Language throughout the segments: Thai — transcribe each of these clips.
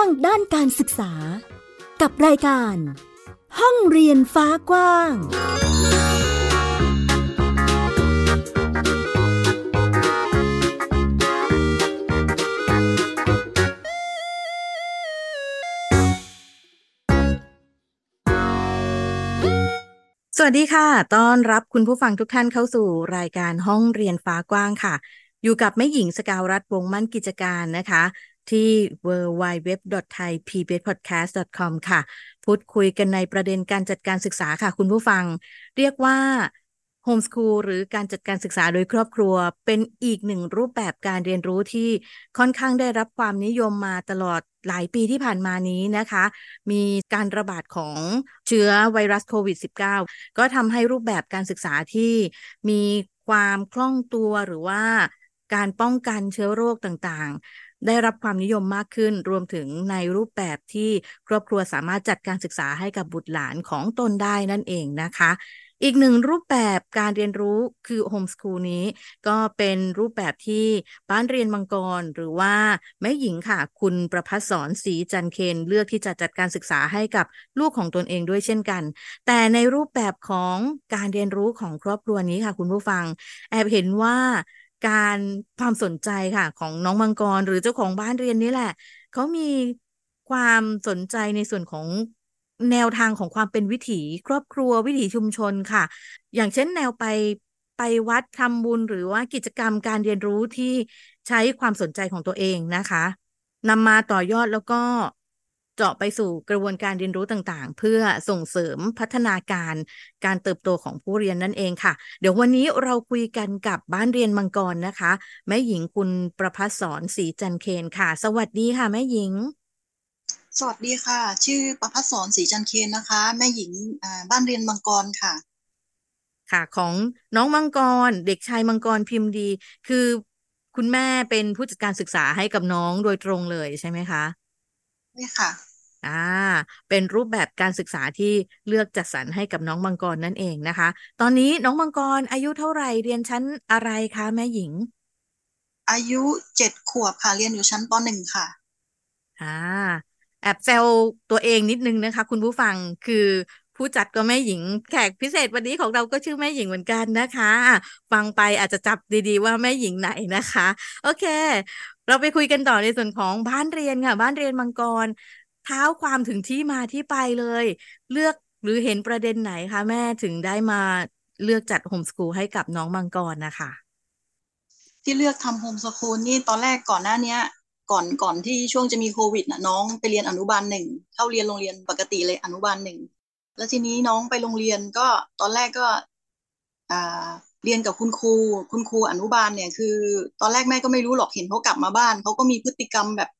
างด้านการศึกษา กับรายการ ห้องเรียนฟ้ากว้าง สวัสดีค่ะ ต้อนรับคุณผู้ฟังทุกท่านเข้าสู่รายการห้องเรียนฟ้ากว้างค่ะ อยู่กับแม่หญิงสกาวรัฐวงมั่นกิจการนะคะ ที่ www.thaipbspodcast.com ค่ะ พูดคุยกันในประเด็นการจัดการศึกษาค่ะ คุณผู้ฟัง เรียกว่าโฮมสคูลหรือการจัดการศึกษาโดยครอบครัว เป็นอีกหนึ่งรูปแบบการเรียนรู้ที่ค่อนข้างได้รับความนิยมมาตลอดหลายปีที่ผ่านมานี้นะคะ มีการระบาดของเชื้อไวรัสโควิด -19 ก็ทำให้รูปแบบการศึกษาที่มีความคล่องตัวหรือว่าการป้องกันเชื้อโรคต่าง ได้รับความนิยมมากขึ้น รวมถึงในรูปแบบที่ครอบครัวสามารถจัดการศึกษาให้กับบุตรหลานของตนได้นั่นเองนะคะอีกหนึ่งรูปแบบการเรียนรู้คือโฮมสคูลนี้ ก็เป็นรูปแบบที่บ้านเรียนมังกร หรือว่าแม่หญิงค่ะ คุณประพัฒสอนศรีจันเคนเลือกที่จะจัดการศึกษาให้กับลูกของตนเองด้วยเช่นกัน แต่ในรูปแบบของการเรียนรู้ของครอบครัวนี้ค่ะ คุณผู้ฟัง แอบเห็นว่า การความสนใจค่ะ ของน้องมังกรหรือเจ้าของบ้านเรียนนี่แหละ เขามีความสนใจในส่วนของแนวทางของความเป็นวิถีครอบครัววิถีชุมชนค่ะ อย่างเช่นแนวไปไปวัดทำบุญหรือว่ากิจกรรมการเรียนรู้ที่ใช้ความสนใจของตัวเองนะคะนำมาต่อยอดแล้วก็ เจาะไปสู่กระบวนการเรียนรู้ต่างๆ เพื่อส่งเสริมพัฒนาการการเติบโตของผู้เรียนนั่นเองค่ะ เดี๋ยววันนี้เราคุยกันกับบ้านเรียนมังกรนะคะ แม่หญิงคุณประพัฒสอนศรีจันเคนค่ะ สวัสดีค่ะ แม่หญิง สวัสดีค่ะ ชื่อประพัฒสอนศรีจันเคนนะคะ แม่หญิงบ้านเรียนมังกรค่ะ ค่ะของน้องมังกร เด็กชายมังกรพิมพ์ดี คือคุณแม่เป็นผู้จัดการศึกษาให้กับน้องโดยตรงเลยใช่ไหมคะ นี่ค่ะ อ่า เป็นรูปแบบการศึกษาที่เลือกจัดสรรให้กับน้องมังกรนั่นเองนะคะ ตอนนี้น้องมังกรอายุเท่าไหร่เรียนชั้นอะไรคะแม่หญิง อายุเจ็ดขวบค่ะ เรียนอยู่ชั้นปหนึ่งค่ะ อ่า แอบแซวตัวเองนิดนึงนะคะ คุณผู้ฟังคือผู้จัดก็แม่หญิงแขกพิเศษวันนี้ของเราก็ชื่อแม่หญิงเหมือนกันนะคะ ฟังไปอาจจะจับดีๆว่าแม่หญิงไหนนะคะ โอเค เราไปคุยกันต่อในส่วนของบ้านเรียนค่ะ บ้านเรียนมังกร เท้าความถึงที่มาที่ไปเลย เลือกหรือเห็นประเด็นไหนคะแม่ถึงได้มาเลือกจัดโฮมสกูลให้กับน้องมังกรนะคะที่เลือกทำโฮมสกูลนี่ตอนแรกก่อนหน้านี้ก่อนก่อนที่ช่วงจะมีโควิดนะน้องไปเรียนอนุบาลหนึ่งเข้าเรียนโรงเรียนปกติเลยอนุบาลหนึ่งแล้วทีนี้น้องไปโรงเรียนก็ตอนแรกก็อ่า เรียนกับคุณครู คุณครูอนุบาลเนี่ยคือ ตอนแรกแม่ก็ไม่รู้หรอกเห็นเขากลับมาบ้านเขาก็มีพฤติกรรมแบบ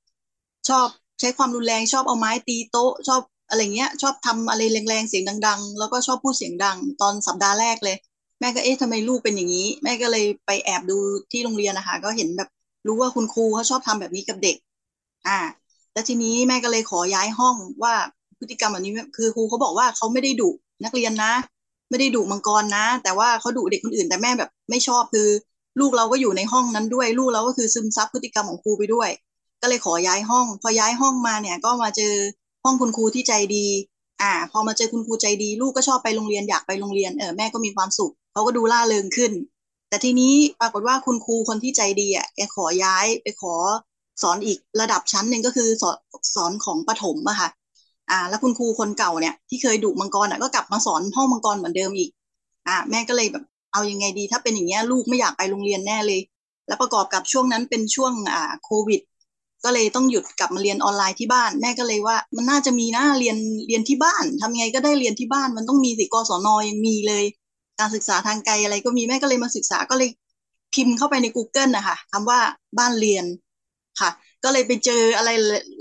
ชอบใช้ความรุนแรงชอบเอาไม้ตีโต๊ะ ชอบอะไรเงี้ย ชอบทำอะไรแรงๆเสียงดัง ๆ แล้วก็ชอบพูดเสียงดัง ตอนสัปดาห์แรกเลย แม่ก็เอ๊ะทำไมลูกเป็นอย่างนี้ แม่ก็เลยไปแอบดูที่โรงเรียนนะคะ ก็เห็นแบบรู้ว่าคุณครูเขาชอบทำแบบนี้กับเด็ก อ่า แล้วทีนี้แม่ก็เลยขอย้ายห้องว่าพฤติกรรมแบบนี้คือครูเขาบอกว่าเขาไม่ได้ดุนักเรียนนะ ไม่ได้ดุมังกรนะ แต่ว่าเขาดุเด็กคนอื่น แต่แม่แบบไม่ชอบคือ ลูกเราก็อยู่ในห้องนั้นด้วย ลูกเราก็คือซึมซับพฤติกรรมของครูไปด้วย ก็เลยขอย้ายห้อง พอย้ายห้องมาเนี่ยก็มาเจอห้องคุณครูที่ใจดี อ่า พอมาเจอคุณครูใจดี ลูกก็ชอบไปโรงเรียนอยากไปโรงเรียนเออแม่ก็มีความสุขเขาก็ดูล่าเริงขึ้น แต่ทีนี้ปรากฏว่าคุณครูคนที่ใจดีอะแกขอย้ายไปขอสอนอีกระดับชั้นหนึ่งก็คือสอนสอนของประถมอะค่ะ อ่า แล้วคุณครูคนเก่าเนี่ยที่เคยดุมังกรอะก็กลับมาสอนห้องมังกรเหมือนเดิมอีก อ่า แม่ก็เลยแบบเอายังไงดี ถ้าเป็นอย่างเงี้ยลูกไม่อยากไปโรงเรียนแน่เลย แล้วประกอบกับช่วงนั้นเป็นช่วงอ่าโควิด ก็เลยต้องหยุดกลับมาเรียนออนไลน์ที่บ้าน แม่ก็เลยว่ามันน่าจะมีนะเรียนเรียนที่บ้านทำยังไงก็ได้เรียนที่บ้านมันต้องมีสิกศนยังมีเลย การศึกษาทางไกลอะไรก็มีแม่ก็เลยมาศึกษาก็เลยพิมพ์เข้าไปใน Google นะคะคำว่าบ้านเรียนค่ะ ก็เลยไปเจออะไร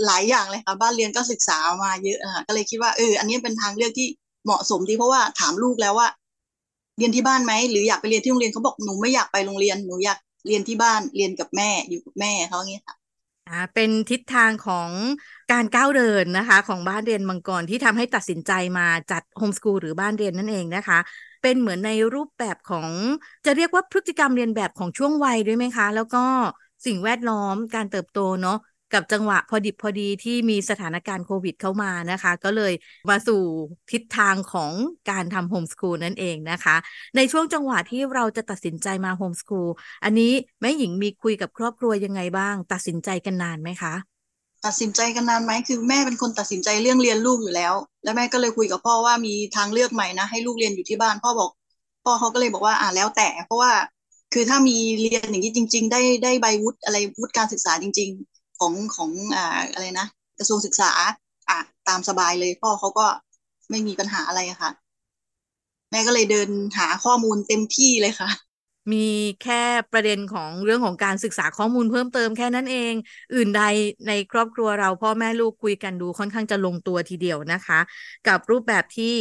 หลายอย่างเลยค่ะบ้านเรียนก็ศึกษามาเยอะค่ะก็เลยคิดว่าเอออันนี้เป็นทางเลือกที่เหมาะสมดีเพราะว่าถามลูกแล้วว่า เรียนที่บ้านไหมหรืออยากไปเรียนที่โรงเรียนเขาบอกหนูไม่อยากไปโรงเรียนหนูอยากเรียนที่บ้านเรียนกับแม่อยู่กับแม่เขาอย่างนี้ยค่ะอ่าเป็นทิศทางของการก้าวเดินนะคะ ของบ้านเรียนมังกรที่ทำให้ตัดสินใจมาจัดโฮมสกูลหรือบ้านเรียนนั่นเองนะคะ เป็นเหมือนในรูปแบบของจะเรียกว่าพฤติกรรมเรียนแบบของช่วงวัยด้วยไหมคะ แล้วก็ สิ่งแวดล้อมการเติบโตเนาะกับจังหวะพอดิบพอดีที่มีสถานการณ์โควิดเข้ามานะคะ ก็เลยมาสู่ทิศทางของการทำโฮมสคูลนั่นเองนะคะ ในช่วงจังหวะที่เราจะตัดสินใจมาโฮมสคูลอันนี้แม่หญิงมีคุยกับครอบครัวยังไงบ้าง ตัดสินใจกันนานไหมคะตัดสินใจกันนานไหมคือแม่เป็นคนตัดสินใจเรื่องเรียนลูกอยู่แล้ว แล้วแม่ก็เลยคุยกับพ่อว่ามีทางเลือกใหม่นะให้ลูกเรียนอยู่ที่บ้าน พ่อบอก พ่อเขาก็เลยบอกว่าอ่าแล้วแต่ เพราะว่า คือถ้ามีเรียนอย่างนี้จริง ๆ ได้ได้ใบวุฒิอะไรวุฒิการศึกษาจริง ๆ ของของอ่าอะไรนะกระทรวงศึกษา อะตามสบายเลยพ่อเขาก็ไม่มีปัญหาอะไรค่ะ แม่ก็เลยเดินหาข้อมูลเต็มที่เลยค่ะ มีแค่ประเด็นของเรื่องของการศึกษาข้อมูลเพิ่มเติมแค่นั้นเอง อื่นใดในครอบครัวเราพ่อแม่ลูกคุยกันดูค่อนข้างจะลงตัวทีเดียวนะคะ กับรูปแบบที่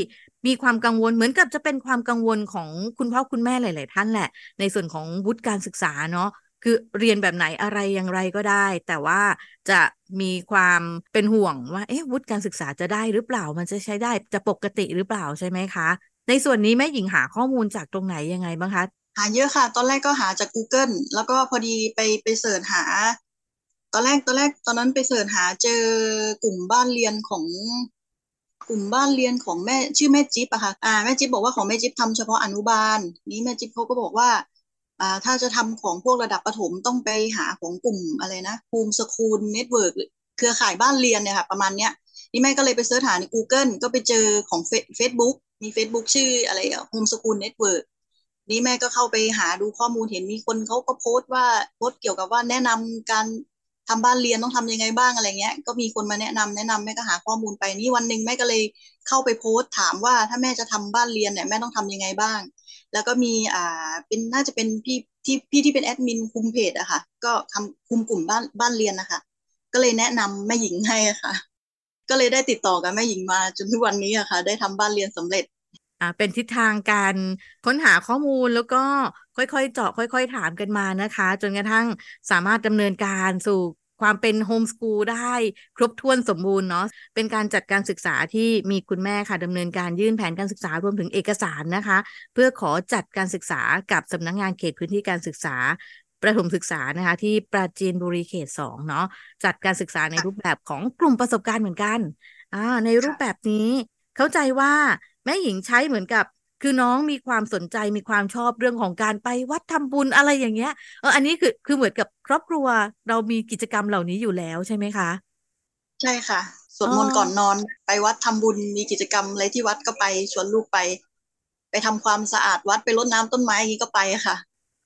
มีความกังวลเหมือนกับจะเป็นความกังวลของคุณพ่อคุณแม่หลาย ๆ ท่านแหละ ในส่วนของวุฒิการศึกษาเนาะคือเรียนแบบไหนอะไรอย่างไรก็ได้ แต่ว่าจะมีความเป็นห่วงว่าเอ๊ะวุฒิการศึกษาจะได้หรือเปล่ามันจะใช้ได้จะปกติหรือเปล่าใช่ไหมคะ ในส่วนนี้แม่หญิงหาข้อมูลจากตรงไหนยังไงบ้างคะหาเยอะค่ะ ตอนแรกก็หาจาก Google แล้วก็พอดีไปไป search หา ตอนแรกตอนแรกตอนนั้นไป search หาเจอกลุ่มบ้านเรียนของ กลุ่มบ้านเรียนของแม่ชื่อแม่จิ๊บอะค่ะอ่าแม่จิ๊บบอกว่าของแม่จิ๊บทำเฉพาะอนุบาล นี้แม่จิ๊บเขาก็บอกว่าอ่าถ้าจะทำของพวกระดับประถมต้องไปหาของกลุ่มอะไรนะ Homeschool Network เครือข่ายบ้านเรียนเนี่ยค่ะประมาณเนี้ยนี่แม่ก็เลยไป search หาใน Google ก็ไปเจอของเฟซบุ๊กมี Facebook ชื่ออะไรอะ Homeschool Network นี้แม่ก็เข้าไปหาดูข้อมูลเห็นมีคนเขาก็โพสต์ว่าโพสต์เกี่ยวกับว่าแนะนำการ ทำบ้านเรียนต้องทำยังไงบ้างอะไรเงี้ย ก็มีคนมาแนะนำแนะนำแม่ก็หาข้อมูลไปนี่วันหนึ่งแม่ก็เลยเข้าไปโพสต์ถามว่าถ้าแม่จะทำบ้านเรียนเนี่ยแม่ต้องทำยังไงบ้าง แล้วก็มีอ่าเป็นน่าจะเป็นพี่ที่พี่ที่เป็นแอดมินคุมเพจอะค่ะ ก็ทำคุมกลุ่มบ้านบ้านเรียนนะคะก็เลยแนะนำแม่หญิงให้ค่ะ ก็เลยได้ติดต่อกับแม่หญิงมาจนทุกวันนี้อะค่ะ ได้ทำบ้านเรียนสำเร็จ อ่าเป็นทิศทางการค้นหาข้อมูลแล้วก็ ค่อยๆ เจาะค่อย ๆ ถามกันมานะคะ จนกระทั่งสามารถดำเนินการสู่ความเป็นโฮมสกูลได้ครบถ้วนสมบูรณ์เนาะเป็นการจัดการศึกษาที่มีคุณแม่ค่ะดำเนินการยื่นแผนการศึกษารวมถึงเอกสารนะคะ เพื่อขอจัดการศึกษากับสำนักงงานเขตพื้นที่การศึกษาประถมศึกษานะคะที่ปราจีนบุรีเขตสองเนาะจัดการศึกษาในรูปแบบของกลุ่มประสบการณ์เหมือนกันอ่าในรูปแบบนี้เข้าใจว่าแม่หญิงใช้เหมือนกับ คือน้องมีความสนใจมีความชอบเรื่องของการไปวัดทำบุญอะไรอย่างเงี้ยเอออันนี้คือคือเหมือนกับครอบครัวเรามีกิจกรรมเหล่านี้อยู่แล้วใช่ไหมคะ ใช่ค่ะสวดมนต์ก่อนนอน ไปวัดทำบุญมีกิจกรรมอะไรที่วัดก็ไปชวนลูกไป ไปทำความสะอาดวัดไปรดน้ำต้นไม้อย่างนี้ก็ไปค่ะ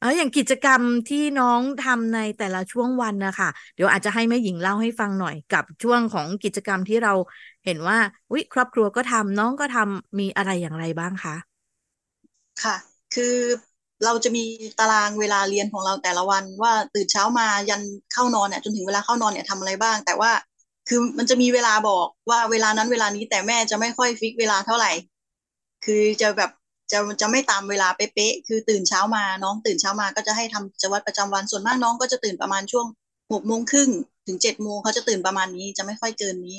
เอออย่างกิจกรรมที่น้องทำในแต่ละช่วงวันนะคะเดี๋ยวอาจจะให้แม่หญิงเล่าให้ฟังหน่อยกับช่วงของกิจกรรมที่เราเห็นว่าวิครอบครัวก็ทำน้องก็ทำมีอะไรอย่างไรบ้างคะ ค่ะ คือเราจะมีตารางเวลาเรียนของเราแต่ละวัน ว่าตื่นเช้ามายันเข้านอนเนี่ยจนถึงเวลาเข้านอนเนี่ยทำอะไรบ้าง แต่ว่าคือมันจะมีเวลาบอกว่าเวลานั้นเวลานี้แต่แม่จะไม่ค่อยฟิกเวลาเท่าไหร่ คือจะแบบจะจะไม่ตามเวลาเป๊ะๆคือตื่นเช้ามาน้องตื่นเช้ามาก็จะให้ทำกิจวัตรประจำวันส่วนมากน้องก็จะตื่นประมาณช่วงหกโมงครึ่งถึงเจ็ดโมงเขาจะตื่นประมาณนี้จะไม่ค่อยเกินนี้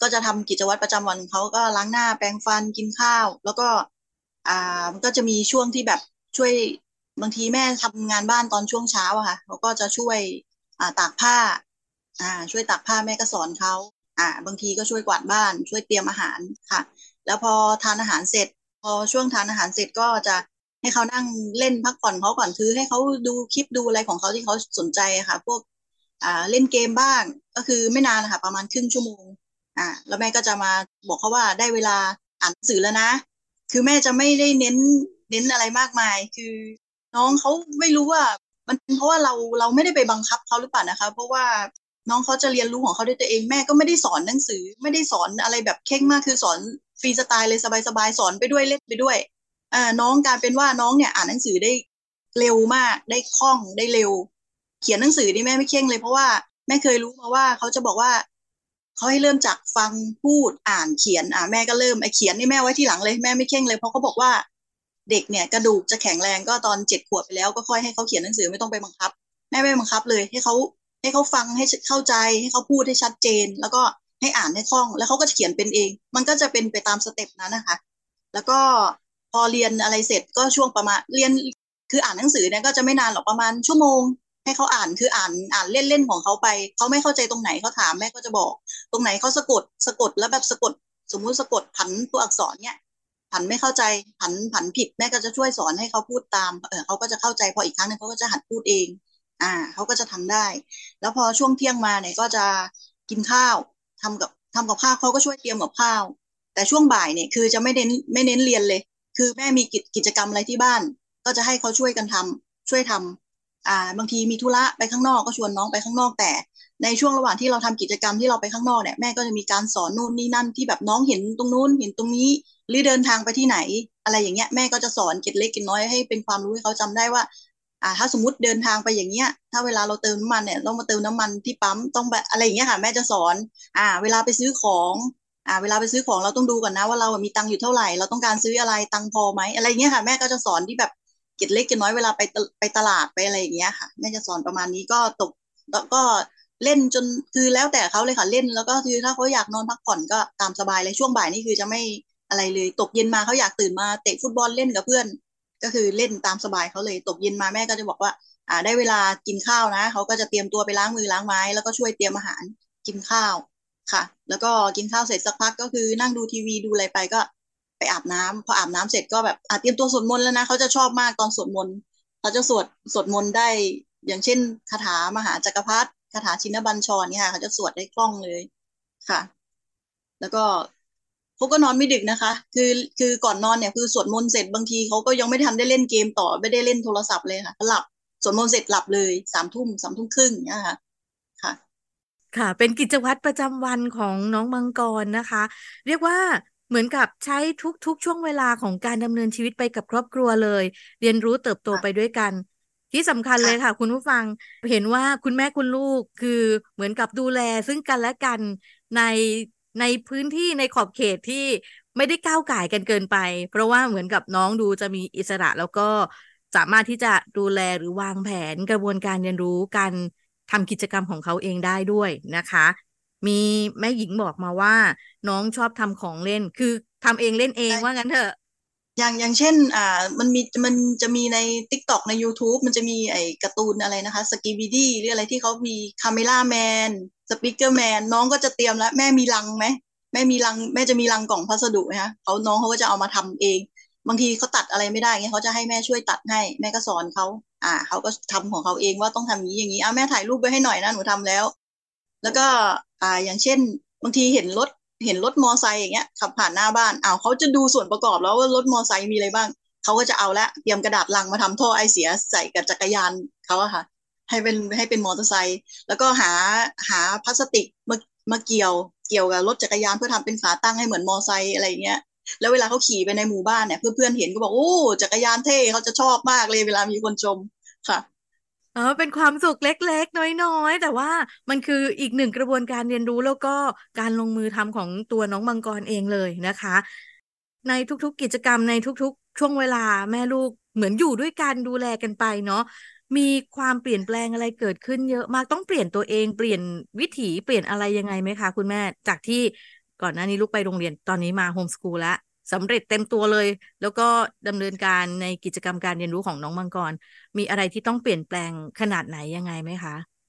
ก็จะทำกิจวัตรประจำวันเขาก็ล้างหน้าแปรงฟันกินข้าว แล้วก็ อ่ามันก็จะมีช่วงที่แบบช่วยบางทีแม่ทำงานบ้านตอนช่วงเช้าอะค่ะเขาก็จะช่วยอ่าตากผ้าอ่าช่วยตากผ้าแม่ก็สอนเขาอ่าบางทีก็ช่วยกวาดบ้าน ช่วยเตรียมอาหารค่ะ แล้วพอทานอาหารเสร็จ พอช่วงทานอาหารเสร็จก็จะให้เขานั่งเล่นพักผ่อนเขาก่อนคือให้เขาดูคลิปดูอะไรของเขาที่เขาสนใจค่ะ พวกอ่าเล่นเกมบ้าง ก็คือไม่นานนะคะประมาณครึ่งชั่วโมงอ่าแล้วแม่ก็จะมาบอกเขาว่าได้เวลาอ่านหนังสือแล้วนะ คือแม่จะไม่ได้เน้นเน้นอะไรมากมาย คือน้องเขาไม่รู้ว่า มันเป็นเพราะว่าเราเราไม่ได้ไปบังคับเขาหรือเปล่านะคะ เพราะว่าน้องเขาจะเรียนรู้ของเขาด้วยตัวเองแม่ก็ไม่ได้สอนหนังสือ ไม่ได้สอนอะไรแบบเข่งมากคือสอนฟรีสไตล์เลยสบายๆสอนไปด้วยเล่นไปด้วยอ่าน้องการเป็นว่าน้องเนี่ยอ่านหนังสือได้เร็วมากได้คล่องได้เร็ว เขียนหนังสือนี่แม่ไม่เข่งเลยเพราะว่าแม่เคยรู้มาว่าเขาจะบอกว่า เขาให้เริ่มจากฟังพูดอ่านเขียนอ่าแม่ก็เริ่มไอเขียนนี่แม่ไว้ที่หลังเลยแม่ไม่เข่งเลยเพราะเขาบอกว่าเด็กเนี่ยกระดูกจะแข็งแรงก็ตอนเจ็ดขวบไปแล้วก็ค่อยให้เขาเขียนหนังสือไม่ต้องไปบังคับ แม่ไม่บังคับเลยให้เขาให้เขาฟังให้เข้าใจให้เขาพูดให้ชัดเจน แล้วก็ให้อ่านให้คล่อง แล้วเขาก็จะเขียนเป็นเอง มันก็จะเป็นไปตามสเต็ปนั้นนะคะ แล้วก็พอเรียนอะไรเสร็จก็ช่วงประมาณเรียนคืออ่านหนังสือเนี่ยก็จะไม่นานหรอกประมาณชั่วโมง ให้เขาอ่านคืออ่านอ่านเล่นๆของเขาไปเขาไม่เข้าใจตรงไหนเขาถามแม่ก็จะบอก ตรงไหนเขาสะกดสะกดแล้วแบบสะกด สมมุติสะกดผันตัวอักษรเนี่ยผันไม่เข้าใจผันผันผิดแม่ก็จะช่วยสอนให้เขาพูดตามเออเขาก็จะเข้าใจพออีกครั้งหนึ่งเขาก็จะหัดพูดเอง อ่าเขาก็จะทำได้ แล้วพอช่วงเที่ยงมาเนี่ยก็จะกินข้าวทำกับทำกับข้าวเขาก็ช่วยเตรียมกับข้าว แต่ช่วงบ่ายเนี่ยคือจะไม่เน้นไม่เน้นเรียนเลย คือแม่มีกิจกิจกรรมอะไรที่บ้าน ก็จะให้เขาช่วยกันทำช่วยทำ อ่าบางทีมีธุระไปข้างนอกก็ชวนน้องไปข้างนอกแต่ ในช่วงระหว่างที่เราทำกิจกรรมที่เราไปข้างนอกเนี่ยแม่ก็จะมีการสอนนู่นนี่นั่นที่แบบน้องเห็นตรงนู้นเห็นตรงนี้หรือเดินทางไปที่ไหน อะไรอย่างเงี้ยแม่ก็จะสอนเก็ดเล็กเก็ดน้อยให้เป็นความรู้ให้เขาจำได้ว่าอ่าถ้าสมมติเดินทางไปอย่างเงี้ย ถ้าเวลาเราเติมน้ำมันเนี่ยต้องมาเติมน้ำมันที่ปั๊มต้องแบบอะไรอย่างเงี้ยค่ะ แม่จะสอน อ่า เวลาไปซื้อของอ่าเวลาไปซื้อของเราต้องดูก่อนนะว่าเรามีตังค์อยู่เท่าไหร่เราต้องการซื้ออะไรตังค์พอไหมอะไรเงี้ยค่ะ แม่ก็จะสอนที่แบบ เก็ดเล็กเก็ดน้อยเวลาไปไปตลาดไปอะไรอย่างเงี้ยค่ะแม่จะสอนประมาณนี้ก็ตกแล้วก็เล่นจนคือแล้วแต่เขาเลยค่ะเล่นแล้วก็คือถ้าเขาอยากนอนพักผ่อนก็ตามสบายเลยช่วงบ่ายนี่คือจะไม่อะไรเลย ตกเย็นมาเขาอยากตื่นมาเตะฟุตบอลเล่นกับเพื่อน ก็คือเล่นตามสบายเขาเลย ตกเย็นมาแม่ก็จะบอกว่า อ่า ได้เวลากินข้าวนะเขาก็จะเตรียมตัวไปล้างมือล้างไม้แล้วก็ช่วยเตรียมอาหารกินข้าวค่ะ แล้วก็กินข้าวเสร็จสักพักก็คือนั่งดูทีวีดูอะไรไปก็ ไปอาบน้ำพออาบน้ำเสร็จก็แบบอาเตรียมตัวสวดมนต์แล้วนะเขาจะชอบมากตอนสวดมนต์เขาจะสวดสวดมนต์ได้ อย่างเช่นคาถามหาจักรพรรดิคาถาชินบัญชรเนี่ยค่ะเขาจะสวดได้คล่องเลยค่ะ แล้วก็เขาก็นอนไม่ดึกนะคะ คือคือก่อนนอนเนี่ยคือสวดมนต์เสร็จบางทีเขาก็ยังไม่ทันได้เล่นเกมต่อไม่ได้เล่นโทรศัพท์เลยค่ะหลับสวดมนต์เสร็จหลับเลยสามทุ่มสามทุ่มครึ่งเนี่ยค่ะค่ะค่ะเป็นกิจวัตรประจำวันของน้องมังกรนะคะ เรียกว่า เหมือนกับใช้ทุกๆ ช่วงเวลาของการดำเนินชีวิตไปกับครอบครัวเลย เรียนรู้เติบโตไปด้วยกัน ที่สำคัญเลยค่ะ คุณผู้ฟังเห็นว่าคุณแม่คุณลูกคือเหมือนกับดูแลซึ่งกันและกันในในพื้นที่ในขอบเขตที่ไม่ได้ก้าวไก่กันเกินไป เพราะว่าเหมือนกับน้องดูจะมีอิสระแล้วก็สามารถที่จะดูแลหรือวางแผนกระบวนการเรียนรู้การทำกิจกรรมของเขาเองได้ด้วยนะคะ มีแม่หญิงบอกมาว่า น้องชอบทำของเล่น คือทำเองเล่นเองว่างั้นเถอะ อย่างอย่างเช่น อ่า มันมีมันจะมีใน t ิ k t o k ใน YouTube มันจะมีไอ้การ์ตูนอะไรนะคะสกีบีดี้หรืออะไรที่เขามีcameraman speakerman น้องก็จะเตรียมแล้ว แม่มีลังไหมแม่มีลังแม่จะมีลังกล่องพัสดุไหมคะเขาน้องเขาก็จะเอามาทำเอง บางทีเขาตัดอะไรไม่ได้เงี้ยเขาจะให้แม่ช่วยตัดให้แม่ก็สอนเขาอ่าเขาก็ทำของเขาเองว่าต้องทำอย่างนี้อย่างนี้อ่าแม่ถ่ายรูปไว้ให้หน่อยนะหนูทำแล้ว แล้วก็ อ่าอย่างเช่น บางทีเห็นรถเห็นรถมอไซค์อย่างเงี้ยขับผ่านหน้าบ้านอ้าวเขาจะดูส่วนประกอบแล้วว่ารถมอไซค์มีอะไรบ้างเขาก็จะเอาละเตรียมกระดาษลังมาทำท่อไอเสียใส่กับจักรยานเขาอะค่ะ ให้เป็นให้เป็นมอเตอร์ไซค์แล้วก็หาหาพลาสติกมามาเกี่ยวเกี่ยวกับรถจักรยานเพื่อทำเป็นขาตั้งให้เหมือนมอไซค์อะไรเงี้ยแล้วเวลาเขาขี่ไปในหมู่บ้านเนี่ยเพื่อนๆเห็นก็บอกโอ้จักรยานเท่เขาจะชอบมากเลยเวลามีคนชมค่ะ เออเป็นความสุขเล็ก ๆ น้อยๆ แต่ว่ามันคืออีกหนึ่งกระบวนการเรียนรู้แล้วก็การลงมือทำของตัวน้องมังกรเองเลยนะคะ ในทุกๆกิจกรรมในทุกๆ ช่วงเวลาแม่ลูกเหมือนอยู่ด้วยกันดูแลกันไปเนาะมีความเปลี่ยนแปลงอะไรเกิดขึ้นเยอะมากต้องเปลี่ยนตัวเองเปลี่ยนวิถีเปลี่ยนอะไรยังไงไหมคะ คุณแม่จากที่ก่อนหน้านี้ลูกไปโรงเรียนตอนนี้มาโฮมสกูลแล้ว สำเร็จเต็มตัวเลย แล้วก็ดำเนินการในกิจกรรมการเรียนรู้ของน้องมังกร มีอะไรที่ต้องเปลี่ยนแปลงขนาดไหนยังไงไหมคะ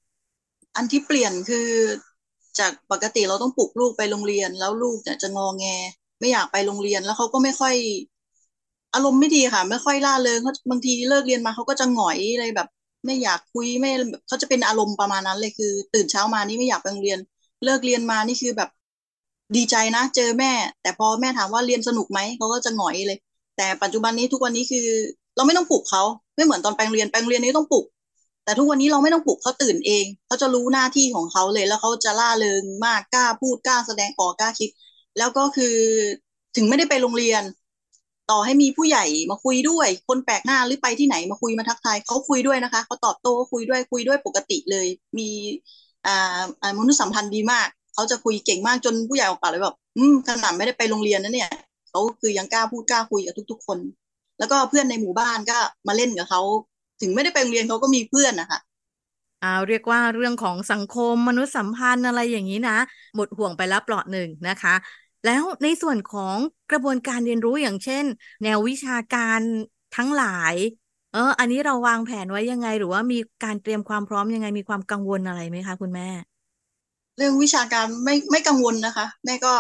อันที่เปลี่ยนคือจากปกติเราต้องปลุกลูกไปโรงเรียน แล้วลูกเนี่ยจะงอแง ไม่อยากไปโรงเรียนแล้วเขาก็ไม่ค่อย อารมณ์ไม่ดีค่ะ ไม่ค่อยล่าเริงเขาบางทีเลิกเรียนมาเขาก็จะหงอยเลยแบบ ไม่อยากคุยไม่เขาจะเป็นอารมณ์ประมาณนั้นเลยคือ ตื่นเช้ามานี่ไม่อยากไปโรงเรียน เลิกเรียนมานี่คือแบบ ดีใจนะ เจอแม่ แต่พอแม่ถามว่าเรียนสนุกไหมเขาก็จะหงอยเลย แต่ปัจจุบันนี้ทุกวันนี้คือ เราไม่ต้องปลุกเขาไม่เหมือนตอนไปโรงเรียนไปโรงเรียนนี้ต้องปลุก แต่ทุกวันนี้เราไม่ต้องปลุกเขาตื่นเองเขาจะรู้หน้าที่ของเขาเลย แล้วเขาจะล่าเริงมากกล้าพูดกล้าแสดงออกกล้าคิด แล้วก็คือถึงไม่ได้ไปโรงเรียน ต่อให้มีผู้ใหญ่มาคุยด้วย คนแปลกหน้าหรือไปที่ไหนมาคุยมาทักทายเขาคุยด้วยนะคะเขาตอบโต้คุยด้วยคุยด้วยปกติเลย มีอ่ามนุษยสัมพันธ์ดีมาก เขาจะคุยเก่งมากจนผู้ใหญ่ออกปากเลยแบบอืมขนาดไม่ได้ไปโรงเรียนนะเนี่ยเขาคือยังกล้าพูดกล้าคุยกับทุก ๆ คน แล้วก็เพื่อนในหมู่บ้านก็มาเล่นกับเขาถึงไม่ได้ไปโรงเรียนเขาก็มีเพื่อนนะคะอ่าเรียกว่าเรื่องของสังคมมนุษยสัมพันธ์อะไรอย่างนี้นะ หมดห่วงไปแล้วเปลาะหนึ่งนะคะ แล้วในส่วนของกระบวนการเรียนรู้อย่างเช่น แนววิชาการทั้งหลาย เออ อันนี้เราวางแผนไว้ยังไง หรือว่ามีการเตรียมความพร้อมยังไงมีความกังวลอะไรไหมคะคุณแม่ เรื่องวิชาการไม่ไม่กังวลนะคะ แม่ก็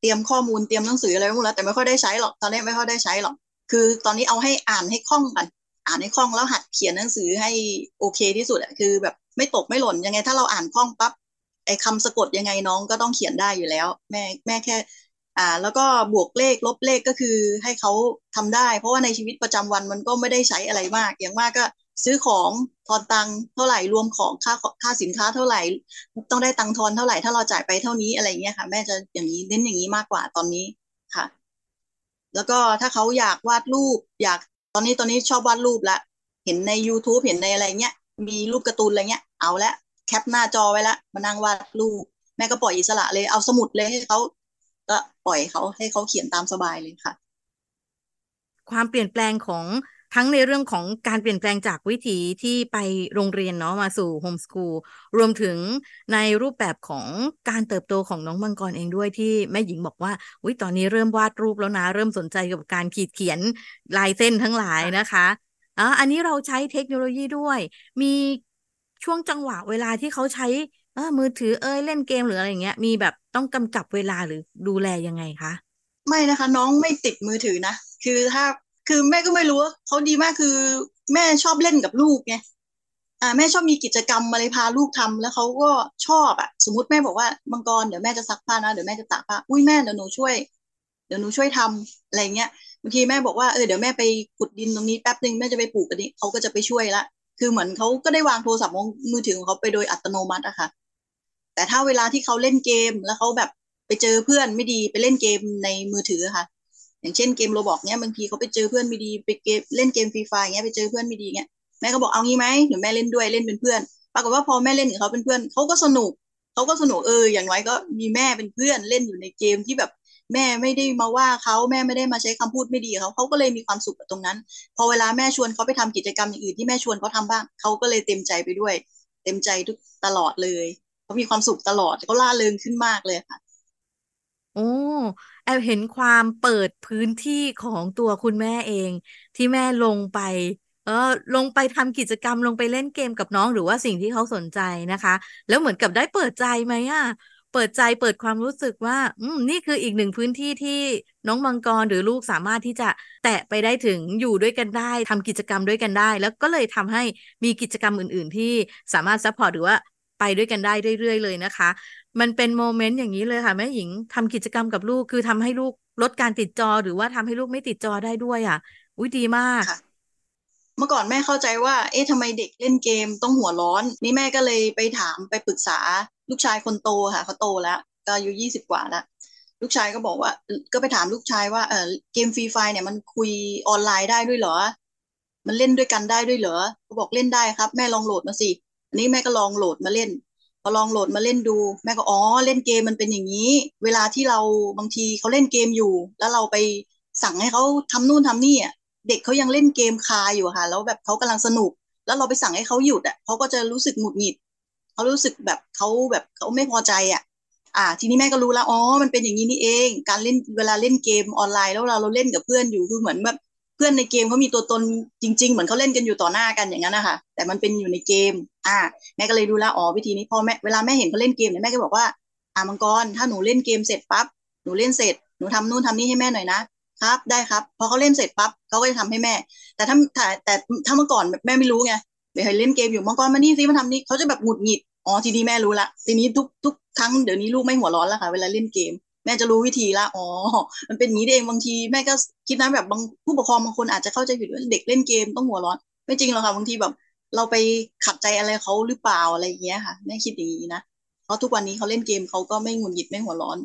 เตรียมข้อมูลเตรียมหนังสืออะไรไว้หมดแล้วแต่ไม่ค่อยได้ใช้หรอกตอนนี้ไม่ค่อยได้ใช้หรอก คือตอนนี้เอาให้อ่านให้คล่องก่อนอ่านให้คล่องแล้วหัดเขียนหนังสือให้โอเคที่สุดอะคือแบบไม่ตกไม่หล่นยังไง ถ้าเราอ่านคล่องปั๊บไอ้คำสะกดยังไงน้องก็ต้องเขียนได้อยู่แล้ว แม่แม่แค่ อ่า แล้วก็บวกเลขลบเลขก็คือให้เขาทำได้ เพราะว่าในชีวิตประจำวันมันก็ไม่ได้ใช้อะไรมาก อย่างมากก็ ซื้อของทอนตังเท่าไหร่รวมของค่าค่าสินค้าเท่าไหร่ ต้องได้ตังทอนเท่าไหร่ถ้าเราจ่ายไปเท่านี้อะไรเงี้ยค่ะ แม่จะอย่างนี้เน้นอย่างนี้มากกว่าตอนนี้ค่ะ แล้วก็ถ้าเขาอยากวาดรูป อยากตอนนี้ตอนนี้ชอบวาดรูปละเห็นใน YouTube เห็นในอะไรเงี้ยมีรูปการ์ตูนอะไรเงี้ยเอาละแคปหน้าจอไว้ละมานั่งวาดรูป แม่ก็ปล่อยอิสระเลยเอาสมุดเลยให้เขาก็ปล่อยเขาให้เขาเขียนตามสบายเลยค่ะ ความเปลี่ยนแปลงของ ทั้งในเรื่องของการเปลี่ยนแปลงจากวิถีที่ไปโรงเรียนเนาะมาสู่โฮมสคูลรวมถึงในรูปแบบของการเติบโตของน้องมังกรเองด้วยที่แม่หญิงบอกว่าอุ้ยตอนนี้เริ่มวาดรูปแล้วนะ เริ่มสนใจกับการขีดเขียนลายเส้นทั้งหลายนะคะอ่าอันนี้เราใช้เทคโนโลยีด้วย มีช่วงจังหวะเวลาที่เขาใช้เออมือถือเอ้ยเล่นเกมหรืออะไรเงี้ย มีแบบต้องกำกับเวลาหรือดูแลยังไงคะ ไม่นะคะ น้องไม่ติดมือถือนะ คือถ้า คือแม่ก็ไม่รู้ว่าเขาดีมากคือ แม่ชอบเล่นกับลูกไงอ่าแม่ชอบมีกิจกรรมอะไรพาลูกทำแล้วเขาก็ชอบอะ สมมติแม่บอกว่ามังกรเดี๋ยวแม่จะซักผ้านะเดี๋ยวแม่จะตากผ้าอุ้ยแม่เดี๋ยวหนูช่วย เดี๋ยวหนูช่วยทำอะไรเงี้ยบางทีแม่บอกว่าเออเดี๋ยวแม่ไปขุดดินตรงนี้แป๊บหนึ่งแม่จะไปปลูกกันนี้เขาก็จะไปช่วยละคือเหมือนเขาก็ได้วางโทรศัพท์มือถือของเขาไปโดยอัตโนมัติอะค่ะ แต่ถ้าเวลาที่เขาเล่นเกมแล้วเขาแบบไปเจอเพื่อนไม่ดีไปเล่นเกมในมือถือค่ะ อย่างเช่นเกม Roblox เนี้ยบางทีเขาไปเจอเพื่อนไม่ดีไปเกมเล่นเกม Free Fire เงี้ยไปเจอเพื่อนไม่ดีเงี้ยแม่ก็บอกเอางี้ไหมเดี๋ยวแม่เล่นด้วยเล่นเป็นเพื่อน ปรากฏว่าพอแม่เล่นกับเขาเป็นเพื่อนเขาก็สนุกเขาก็สนุกเอออย่างไรก็มีแม่เป็นเพื่อนเล่นอยู่ในเกมที่แบบแม่ไม่ได้มาว่าเขาแม่ไม่ได้มาใช้คำพูดไม่ดีเขาเขาก็เลยมีความสุขกับตรงนั้น พอเวลาแม่ชวนเขาไปทำกิจกรรมอย่างอื่นที่แม่ชวนเขาทาบ้างเขาก็เลยเต็มใจไปด้วย เต็มใจทุกตลอดเลยเขามีความสุขตลอดเขาล่าเริงขึ้นมากเลยค่ะ โอ้ แอบเห็นความเปิดพื้นที่ของตัวคุณแม่เอง ที่แม่ลงไป เออ ลงไปทำกิจกรรมลงไปเล่นเกมกับน้องหรือว่าสิ่งที่เขาสนใจนะคะ แล้วเหมือนกับได้เปิดใจไหมอะ เปิดใจเปิดความรู้สึกว่า อืม นี่คืออีกหนึ่งพื้นที่ที่น้องมังกรหรือลูกสามารถที่จะแตะไปได้ถึงอยู่ด้วยกันได้ทำกิจกรรมด้วยกันได้ แล้วก็เลยทำให้มีกิจกรรมอื่น ๆ ที่สามารถ support หรือว่าไปด้วยกันได้เรื่อยๆเลยนะคะ มันเป็น moment อย่างนี้เลยค่ะแม่หญิงทำกิจกรรมกับลูกคือทำให้ลูกลดการติดจอหรือว่าทำให้ลูกไม่ติดจอได้ด้วยอะ อุ้ยดีมากเมื่อก่อนแม่เข้าใจว่า เอ๊ะทำไมเด็กเล่นเกมต้องหัวร้อน นี่แม่ก็เลยไปถามไปปรึกษาลูกชายคนโตค่ะเขาโตแล้ว ก็อายุยี่สิบกว่าแล้วลูกชายก็บอกว่า ก็ไปถามลูกชายว่าเออเกม Free Fire เนี่ยมันคุยออนไลน์ได้ด้วยเหรอ มันเล่นด้วยกันได้ด้วยเหรอเขาบอกเล่นได้ครับ แม่ลองโหลดมาสิอันนี้แม่ก็ลองโหลดมาเล่น พอลองโหลดมาเล่นดู แม่ก็อ๋อเล่นเกมมันเป็นอย่างนี้ เวลาที่เราบางทีเขาเล่นเกมอยู่ แล้วเราไปสั่งให้เขาทำนู่นทำนี่อะเด็กเขายังเล่นเกมคาอยู่ค่ะ แล้วแบบเขากำลังสนุก แล้วเราไปสั่งให้เขาหยุดอะเขาก็จะรู้สึกหงุดหงิดเขารู้สึกแบบเขาแบบเขาไม่พอใจอะ อ่า ทีนี้แม่ก็รู้แล้วอ๋อมันเป็นอย่างนี้นี่เอง การเล่นเวลาเล่นเกมออนไลน์ แล้วเราเราเล่นกับเพื่อนอยู่คือเหมือนแบบเพื่อนในเกมเขามีตัวตนจริง ๆ เหมือนเขาเล่นกันอยู่ต่อหน้ากันอย่างนั้นนะคะแต่มันเป็นอยู่ในเกม อ่า แม่ก็เลยดูแลอ๋อวิธีนี้พอแม่เวลาแม่เห็นเขาเล่นเกมเนี่ยแม่ก็บอกว่าอ่ามังกร ถ้าหนูเล่นเกมเสร็จปั๊บหนูเล่นเสร็จหนูทำนู่นทำนี่ให้แม่หน่อยนะครับ ได้ครับพอเขาเล่นเสร็จปั๊บเขาก็จะทำให้แม่ แต่ถ้าแต่แต่ถ้าเมื่อก่อนแม่ไม่รู้ไงเดี๋ยวเล่นเกมอยู่มังกรมานี่ซิมาทำนี่เขาจะแบบหงุดหงิดอ๋อทีนี้แม่รู้ละทีนี้ทุกทุกครั้งเดี๋ยวนี้ลูกไม่หัวร้อนแล้วค่ะ เวลาเล่นเกม แม่จะรู้วิธีละอ๋อ มันเป็นนี้เองบางทีแม่ก็คิดนะแบบบางผู้ปกครองบางคนอาจจะเข้าใจผิดว่าเด็กเล่นเกมต้องหัวร้อน ไม่จริงหรอกค่ะบางทีแบบ เราไปขัดใจอะไรเขาหรือเปล่าอะไรอย่างเงี้ยค่ะแม่คิดอย่างนี้นะเพราะทุกวันนี้เขาเล่นเกมเขาก็ไม่หงุดหงิดไม่หัวร้อน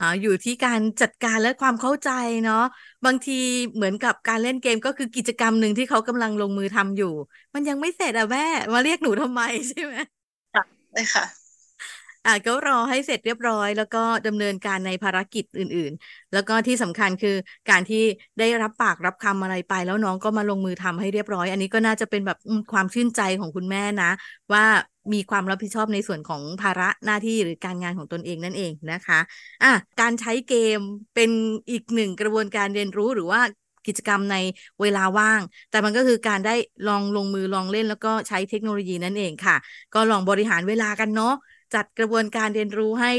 อ่าอยู่ที่การจัดการและความเข้าใจเนาะบางทีเหมือนกับการเล่นเกมก็คือกิจกรรมหนึ่งที่เขากำลังลงมือทำอยู่ มันยังไม่เสร็จอะแม่มาเรียกหนูทำไมใช่ไหมค่ะได้ค่ะ อ่าก็รอให้เสร็จเรียบร้อย แล้วก็ดำเนินการในภารกิจอื่น ๆ แล้วก็ที่สำคัญคือการที่ได้รับปากรับคำอะไรไป แล้วน้องก็มาลงมือทำให้เรียบร้อย อันนี้ก็น่าจะเป็นแบบความชื่นใจของคุณแม่นะ ว่ามีความรับผิดชอบในส่วนของภาระหน้าที่หรือการงานของตนเองนั่นเองนะคะอะการใช้เกมเป็นอีกหนึ่งกระบวนการเรียนรู้หรือว่ากิจกรรมในเวลาว่าง แต่มันก็คือการได้ลองลงมือลองเล่นแล้วก็ใช้เทคโนโลยีนั่นเองค่ะ ก็ลองบริหารเวลากันเนาะ จัดกระบวนการเรียนรู้ให้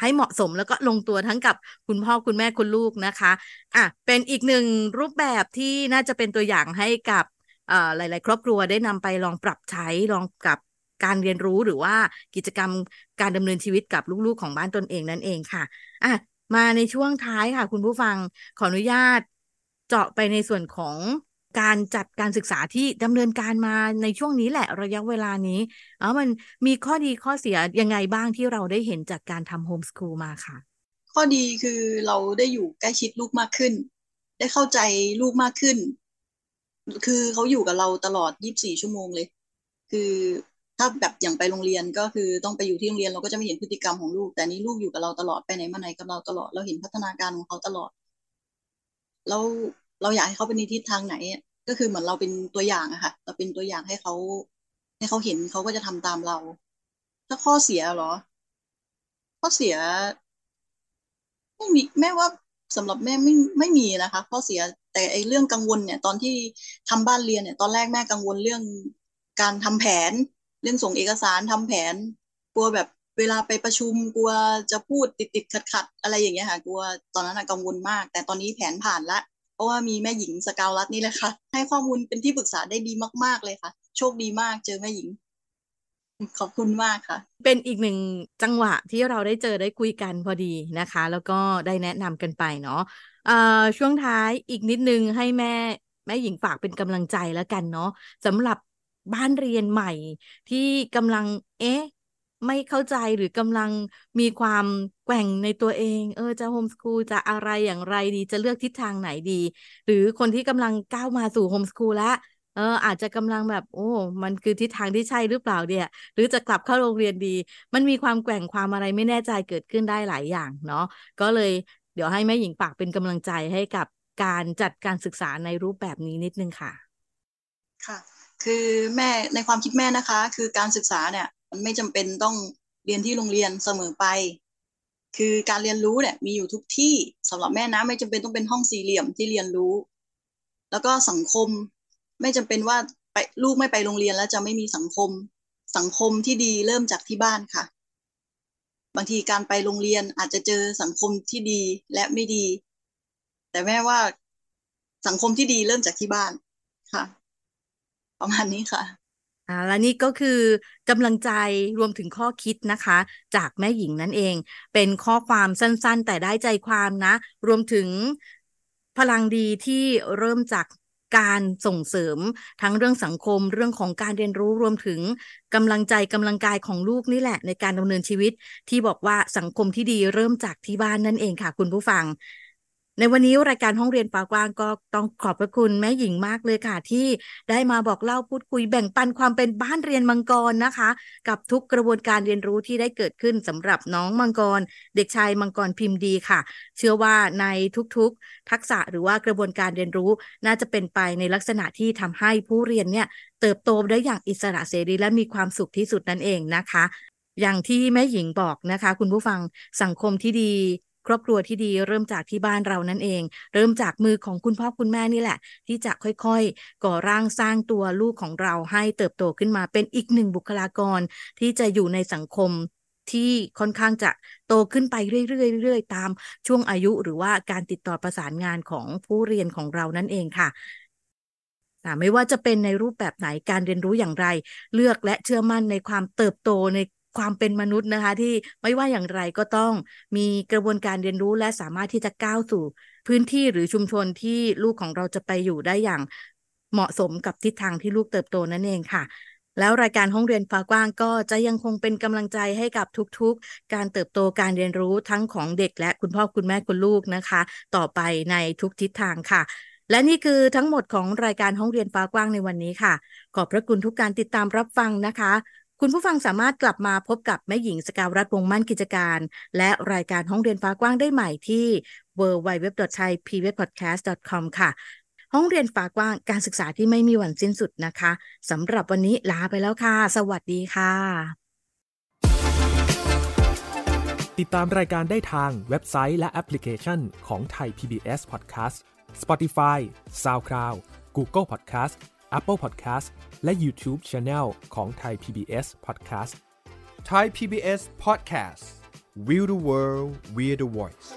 ให้เหมาะสมแล้วก็ลงตัวทั้งกับคุณพ่อคุณแม่คุณลูกนะคะอะเป็นอีกหนึ่งรูปแบบที่น่าจะเป็นตัวอย่างให้กับหลาย ๆ ครอบครัวได้นำไปลองปรับใช้ลองกับการเรียนรู้หรือว่ากิจกรรมการดำเนินชีวิตกับลูก ๆ ของบ้านตนเองนั่นเองค่ะอะมาในช่วงท้ายค่ะ คุณผู้ฟังขออนุญาตเจาะไปในส่วนของ การจัดการศึกษาที่ดำเนินการมาในช่วงนี้แหละระยะเวลานี้เออมันมีข้อดีข้อเสียยังไงบ้างที่เราได้เห็นจากการทำโฮมสคูลมาค่ะ ข้อดีคือเราได้อยู่ใกล้ชิดลูกมากขึ้น ได้เข้าใจลูกมากขึ้น คือเขาอยู่กับเราตลอด 24 ชั่วโมงเลย คือถ้าแบบอย่างไปโรงเรียนก็คือต้องไปอยู่ที่โรงเรียนเราก็จะไม่เห็นพฤติกรรมของลูก แต่นี้ลูกอยู่กับเราตลอดไปไหนมาไหนกับเราตลอดเราเห็นพัฒนาการของเขาตลอด แล้วเราอยากให้เขาเป็นในทิศทางไหน ก็คือเหมือนเราเป็นตัวอย่างอะค่ะเราเป็นตัวอย่างให้เขาให้เขาเห็นเขาก็จะทำตามเรา ถ้าข้อเสียเหรอ ข้อเสียไม่มีแม่ว่าสำหรับแม่ไม่ไม่มีนะคะ ข้อเสียแต่ไอ้เรื่องกังวลเนี่ย ตอนที่ทำบ้านเรียนเนี่ย ตอนแรกแม่กังวลเรื่องการทำแผน เรื่องส่งเอกสารทำแผน กลัวแบบเวลาไปประชุมกลัวจะพูดติดติดขัดขัดอะไรอย่างเงี้ยค่ะ กลัวตอนนั้นกังวลมาก แต่ตอนนี้แผนผ่านละ เพราะว่ามีแม่หญิงสกาวรัตนี่แหละค่ะ ให้ข้อมูลเป็นที่ปรึกษาได้ดีมาก ๆเลยค่ะ โชคดีมากเจอแม่หญิง ขอบคุณมากค่ะ เป็นอีกหนึ่งจังหวะที่เราได้เจอได้คุยกันพอดีนะคะ แล้วก็ได้แนะนำกันไปเนาะช่วงท้ายอีกนิดนึงให้แม่แม่หญิงฝากเป็นกำลังใจแล้วกันเนาะสำหรับบ้านเรียนใหม่ที่กำลังเอ๊ะ ไม่เข้าใจหรือกำลังมีความแกว่งในตัวเอง เออจะโฮมสคูลจะอะไรอย่างไรดี จะเลือกทิศทางไหนดี หรือคนที่กำลังก้าวมาสู่โฮมสคูลแล้วเอออาจจะกำลังแบบโอ้ มันคือทิศทางที่ใช่หรือเปล่าเนี่ยหรือจะกลับเข้าโรงเรียนดี มันมีความแกว่งความอะไรไม่แน่ใจเกิดขึ้นได้หลายอย่างเนาะก็เลยเดี๋ยวให้แม่หญิงปากเป็นกำลังใจให้กับการจัดการศึกษาในรูปแบบนี้นิดนึงค่ะ ค่ะ คือแม่ในความคิดแม่นะคะ คือการศึกษาเนี่ย มันไม่จำเป็นต้องเรียนที่โรงเรียนเสมอไป คือการเรียนรู้เนี่ยมีอยู่ทุกที่สำหรับแม่นะไม่จำเป็นต้องเป็นห้องสี่เหลี่ยมที่เรียนรู้ แล้วก็สังคมไม่จำเป็นว่าไปลูกไม่ไปโรงเรียนแล้วจะไม่มีสังคม สังคมที่ดีเริ่มจากที่บ้านค่ะ บางทีการไปโรงเรียนอาจจะเจอสังคมที่ดีและไม่ดี แต่แม่ว่าสังคมที่ดีเริ่มจากที่บ้านค่ะ ประมาณนี้ค่ะ อ่าและนี่ก็คือกำลังใจรวมถึงข้อคิดนะคะ จากแม่หญิงนั่นเอง เป็นข้อความสั้นๆ แต่ได้ใจความนะ รวมถึงพลังดีที่เริ่มจากการส่งเสริมทั้งเรื่องสังคมเรื่องของการเรียนรู้รวมถึงกำลังใจกำลังกายของลูกนี่แหละ ในการดำเนินชีวิตที่บอกว่าสังคมที่ดีเริ่มจากที่บ้านนั่นเองค่ะ คุณผู้ฟัง ในวันนี้รายการห้องเรียนฟ้ากว้างก็ต้องขอบพระคุณแม่หญิงมากเลยค่ะ ที่ได้มาบอกเล่าพูดคุยแบ่งปันความเป็นบ้านเรียนมังกรนะคะ กับทุกกระบวนการเรียนรู้ที่ได้เกิดขึ้นสำหรับน้องมังกร เด็กชายมังกรพิมพ์ดีค่ะ เชื่อว่าในทุกๆ ทักษะหรือว่ากระบวนการเรียนรู้น่าจะเป็นไปในลักษณะที่ทำให้ผู้เรียนเนี่ยเติบโตได้อย่างอิสระเสรีและมีความสุขที่สุดนั่นเองนะคะ อย่างที่แม่หญิงบอกนะคะ คุณผู้ฟังสังคมที่ดี ครอบครัวที่ดีเริ่มจากที่บ้านเรานั่นเอง เริ่มจากมือของคุณพ่อคุณแม่นี่แหละ ที่จะค่อยๆ ก่อร่างสร้างตัวลูกของเราให้เติบโตขึ้นมาเป็นอีกหนึ่งบุคลากร ที่จะอยู่ในสังคมที่ค่อนข้างจะโตขึ้นไปเรื่อยๆๆตามช่วงอายุหรือว่าการติดต่อประสานงานของผู้เรียนของเรานั่นเองค่ะไม่ว่าจะเป็นในรูปแบบไหนการเรียนรู้อย่างไร เลือกและเชื่อมั่นในความเติบโตใน ความเป็นมนุษย์นะคะ ที่ไม่ว่าอย่างไรก็ต้องมีกระบวนการเรียนรู้และสามารถที่จะก้าวสู่ พื้นที่หรือชุมชนที่ลูกของเราจะไปอยู่ได้อย่างเหมาะสมกับทิศทางที่ลูกเติบโตนั่นเองค่ะ แล้วรายการห้องเรียนฟ้ากว้างก็จะยังคงเป็นกำลังใจให้กับทุกๆ การเติบโตการเรียนรู้ทั้งของเด็กและคุณพ่อคุณแม่คุณลูกนะคะ ต่อไปในทุกทิศทางค่ะและนี่คือทั้งหมดของรายการห้องเรียนฟ้ากว้างในวันนี้ค่ะ ขอบพระคุณทุกการติดตามรับฟังนะคะ คุณผู้ฟังสามารถกลับมาพบกับแม่หญิงสกาวรัฐวงมั่นกิจการ และรายการห้องเรียนฟ้ากว้างได้ใหม่ที่ www.thaipbspodcast.com ค่ะ ห้องเรียนฟ้ากว้างการศึกษาที่ไม่มีวันสิ้นสุดนะคะสำหรับวันนี้ลาไปแล้วค่ะ สวัสดีค่ะ ติดตามรายการได้ทางเว็บไซต์และแอปพลิเคชันของไทย PBS Podcast Spotify SoundCloud Google Podcast Apple Podcast และ YouTube Channel ของ Thai PBS Podcast Thai PBS Podcast We the World We the Voice